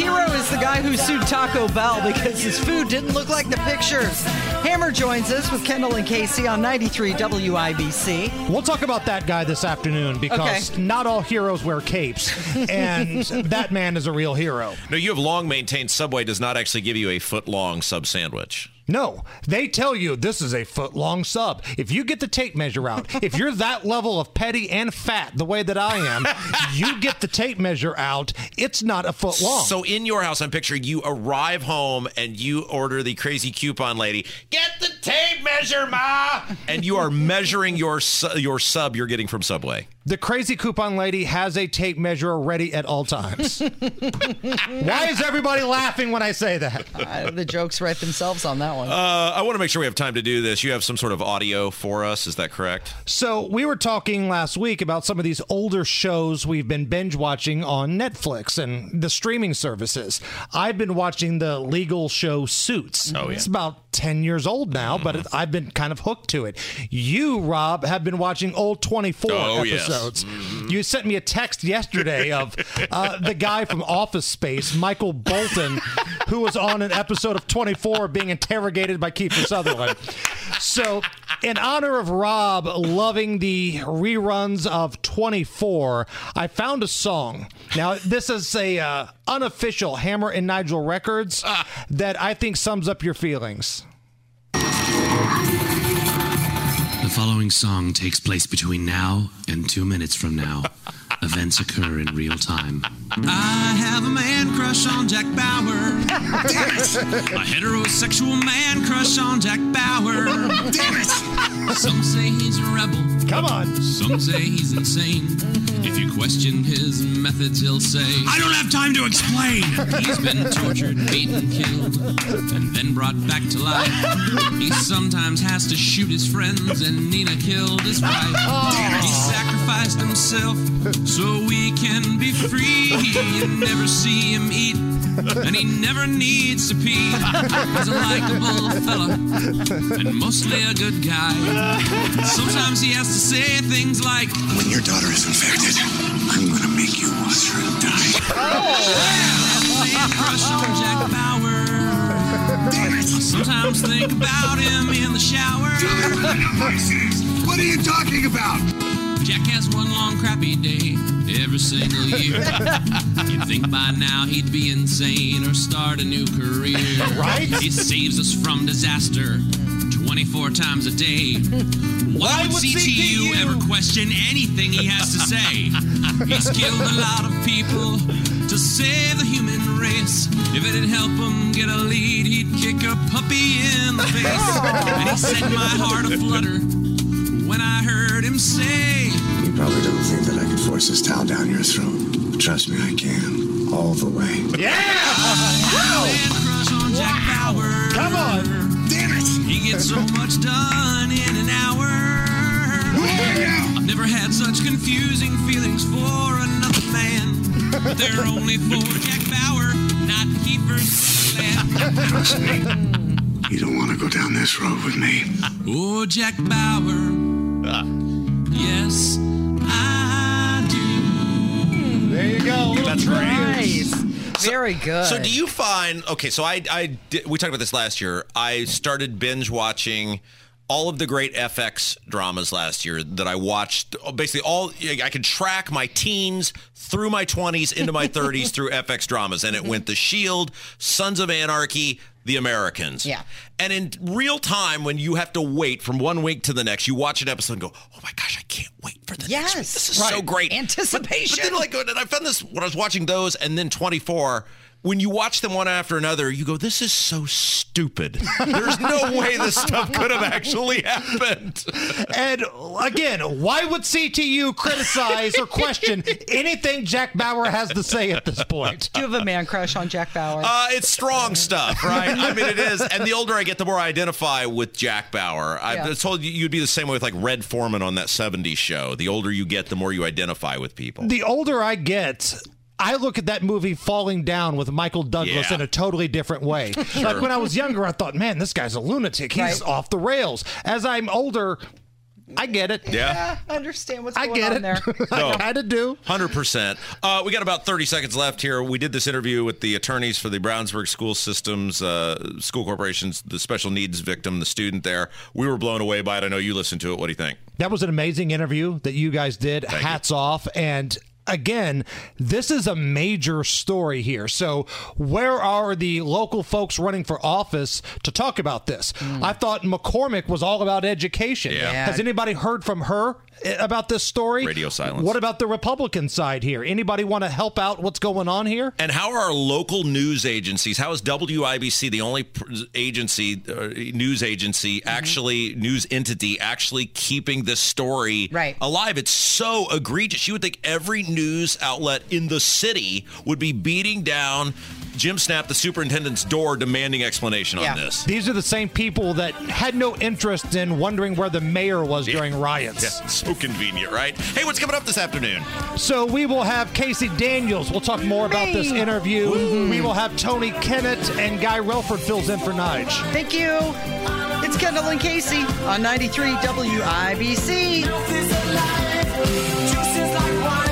hero is the guy who sued Taco Bell because his food didn't look like the pictures. Hammer joins us with Kendall and Casey on 93 WIBC. We'll talk about that guy this afternoon because Okay. not all heroes wear capes, and that man is a real hero. No, you have long maintained Subway does not actually give you a foot long sub sandwich. No, they tell you this is a foot long sub. If you get the tape measure out, if you're that level of petty and fat the way that I am, you get the tape measure out. It's not a foot long. So in your house, I'm picturing you arrive home and you order the crazy coupon lady, get the tape measure, ma, and you are measuring your su- your sub you're getting from Subway. the crazy coupon lady has a tape measure ready at all times. Why is everybody laughing when I say that? Uh, the jokes write themselves on that one. Uh, I want to make sure we have time to do this. You have some sort of audio for us, is that correct? So we were talking last week about some of these older shows we've been binge watching on Netflix and the streaming services. I've been watching the legal show Suits. Oh, yeah. It's about 10 years old now, but it, I've been kind of hooked to it. You, Rob, have been watching old 24 Oh, yes. episodes. You sent me a text yesterday of uh, the guy from Office Space, Michael Bolton, who was on an episode of 24 being interrogated by Kiefer Sutherland. So, in honor of Rob loving the reruns of 24, I found a song. Now, this is a uh, unofficial Hammer and Nigel records that I think sums up your feelings. The following song takes place between now and two minutes from now. Events occur in real time. I have a man crush on Jack Bauer. Damn it! A heterosexual man crush on Jack Bauer. Damn it! Some say he's a rebel. Come on. Some say he's insane. If you question his methods, he'll say, I don't have time to explain. He's been tortured, beaten, killed, and then brought back to life. He sometimes has to shoot his friends, and Nina killed his wife. Oh. He sacrificed himself so we can be free. You never see him eat. And he never needs to pee. He's a likable fella and mostly a good guy. Sometimes he has to say things like, When your daughter is infected, I'm gonna make you watch her die. Man crush on Jack Bauer. Sometimes think about him in the shower. What are you talking about? Jack has one long crappy day every single year. You'd think by now he'd be insane or start a new career. Right? He saves us from disaster 24 times a day. Why would CTU ever question anything he has to say? He's killed a lot of people to save the human race. If it'd help him get a lead, he'd kick a puppy in the face. And he set my heart aflutter when I heard him say, You probably don't think that I could force this towel down your throat. But trust me, I can. All the way. Man crush on Jack Bauer. Come on. Damn it! He gets so much done in an hour. I've never had such confusing feelings for another man. But they're only for Jack Bauer, not Kiefer's Trust me. You don't want to go down this road with me. Oh, Jack Bauer. Yes, I do. There you go. That's great. nice. Very good. So do you find okay? So I I did, we talked about this last year. I started binge watching all of the great FX dramas last year that I watched. Basically, all I could track my teens through my twenties into my thirties through FX dramas, and it went The Shield, Sons of Anarchy, The Americans. Yeah. And in real time, when you have to wait from one week to the next, you watch an episode and go, "Oh my gosh, I can't wait for the next week. Yes. This is so great." Anticipation. But, but then, like, and I found this when I was watching those, and then 24. When you watch them one after another, you go, "This is so stupid. There's no way this stuff could have actually happened." And again, why would CTU criticize or question anything Jack Bauer has to say at this point? Do you have a man crush on Jack Bauer? Uh, it's strong stuff, right? I mean, it is. And the older I get, the more I identify with Jack Bauer. I Yeah. told you you'd be the same way with like Red Foreman on that '70s show. The older you get, the more you identify with people. The older I get, I look at that movie Falling Down with Michael Douglas Yeah. in a totally different way. Like when I was younger, I thought, man, this guy's a lunatic. He's Right. off the rails. As I'm older, I get it. yeah. I understand what's I going get on it. there. I kind of do. Hundred percent. Uh, we got about thirty seconds left here. We did this interview with the attorneys for the Brownsburg School Systems uh, School Corporations, the special needs victim, the student there. We were blown away by it. I know you listened to it. What do you think? That was an amazing interview that you guys did. you. Hats off. And again, this is a major story here. So, where are the local folks running for office to talk about this? Hmm. I thought McCormick was all about education. Yeah. Has anybody heard from her about this story? Radio silence. What about the Republican side here? Anybody want to help out what's going on here? And how are our local news agencies? How is WIBC the only agency, uh, news agency, actually news entity, actually keeping this story Right. alive? It's so egregious. You would think every news outlet in the city would be beating down Jim Snapp the superintendent's door, demanding explanation Yeah. on this. These are the same people that had no interest in wondering where the mayor was during riots. Yeah, so convenient, right? Hey, what's coming up this afternoon? So we will have Casey Daniels. We'll talk more about this Me. interview. We will have Tony Kennett and Guy Relford fills in for Nige. Thank you. It's Kendall and Casey on 93 WIBC. Juices like wine.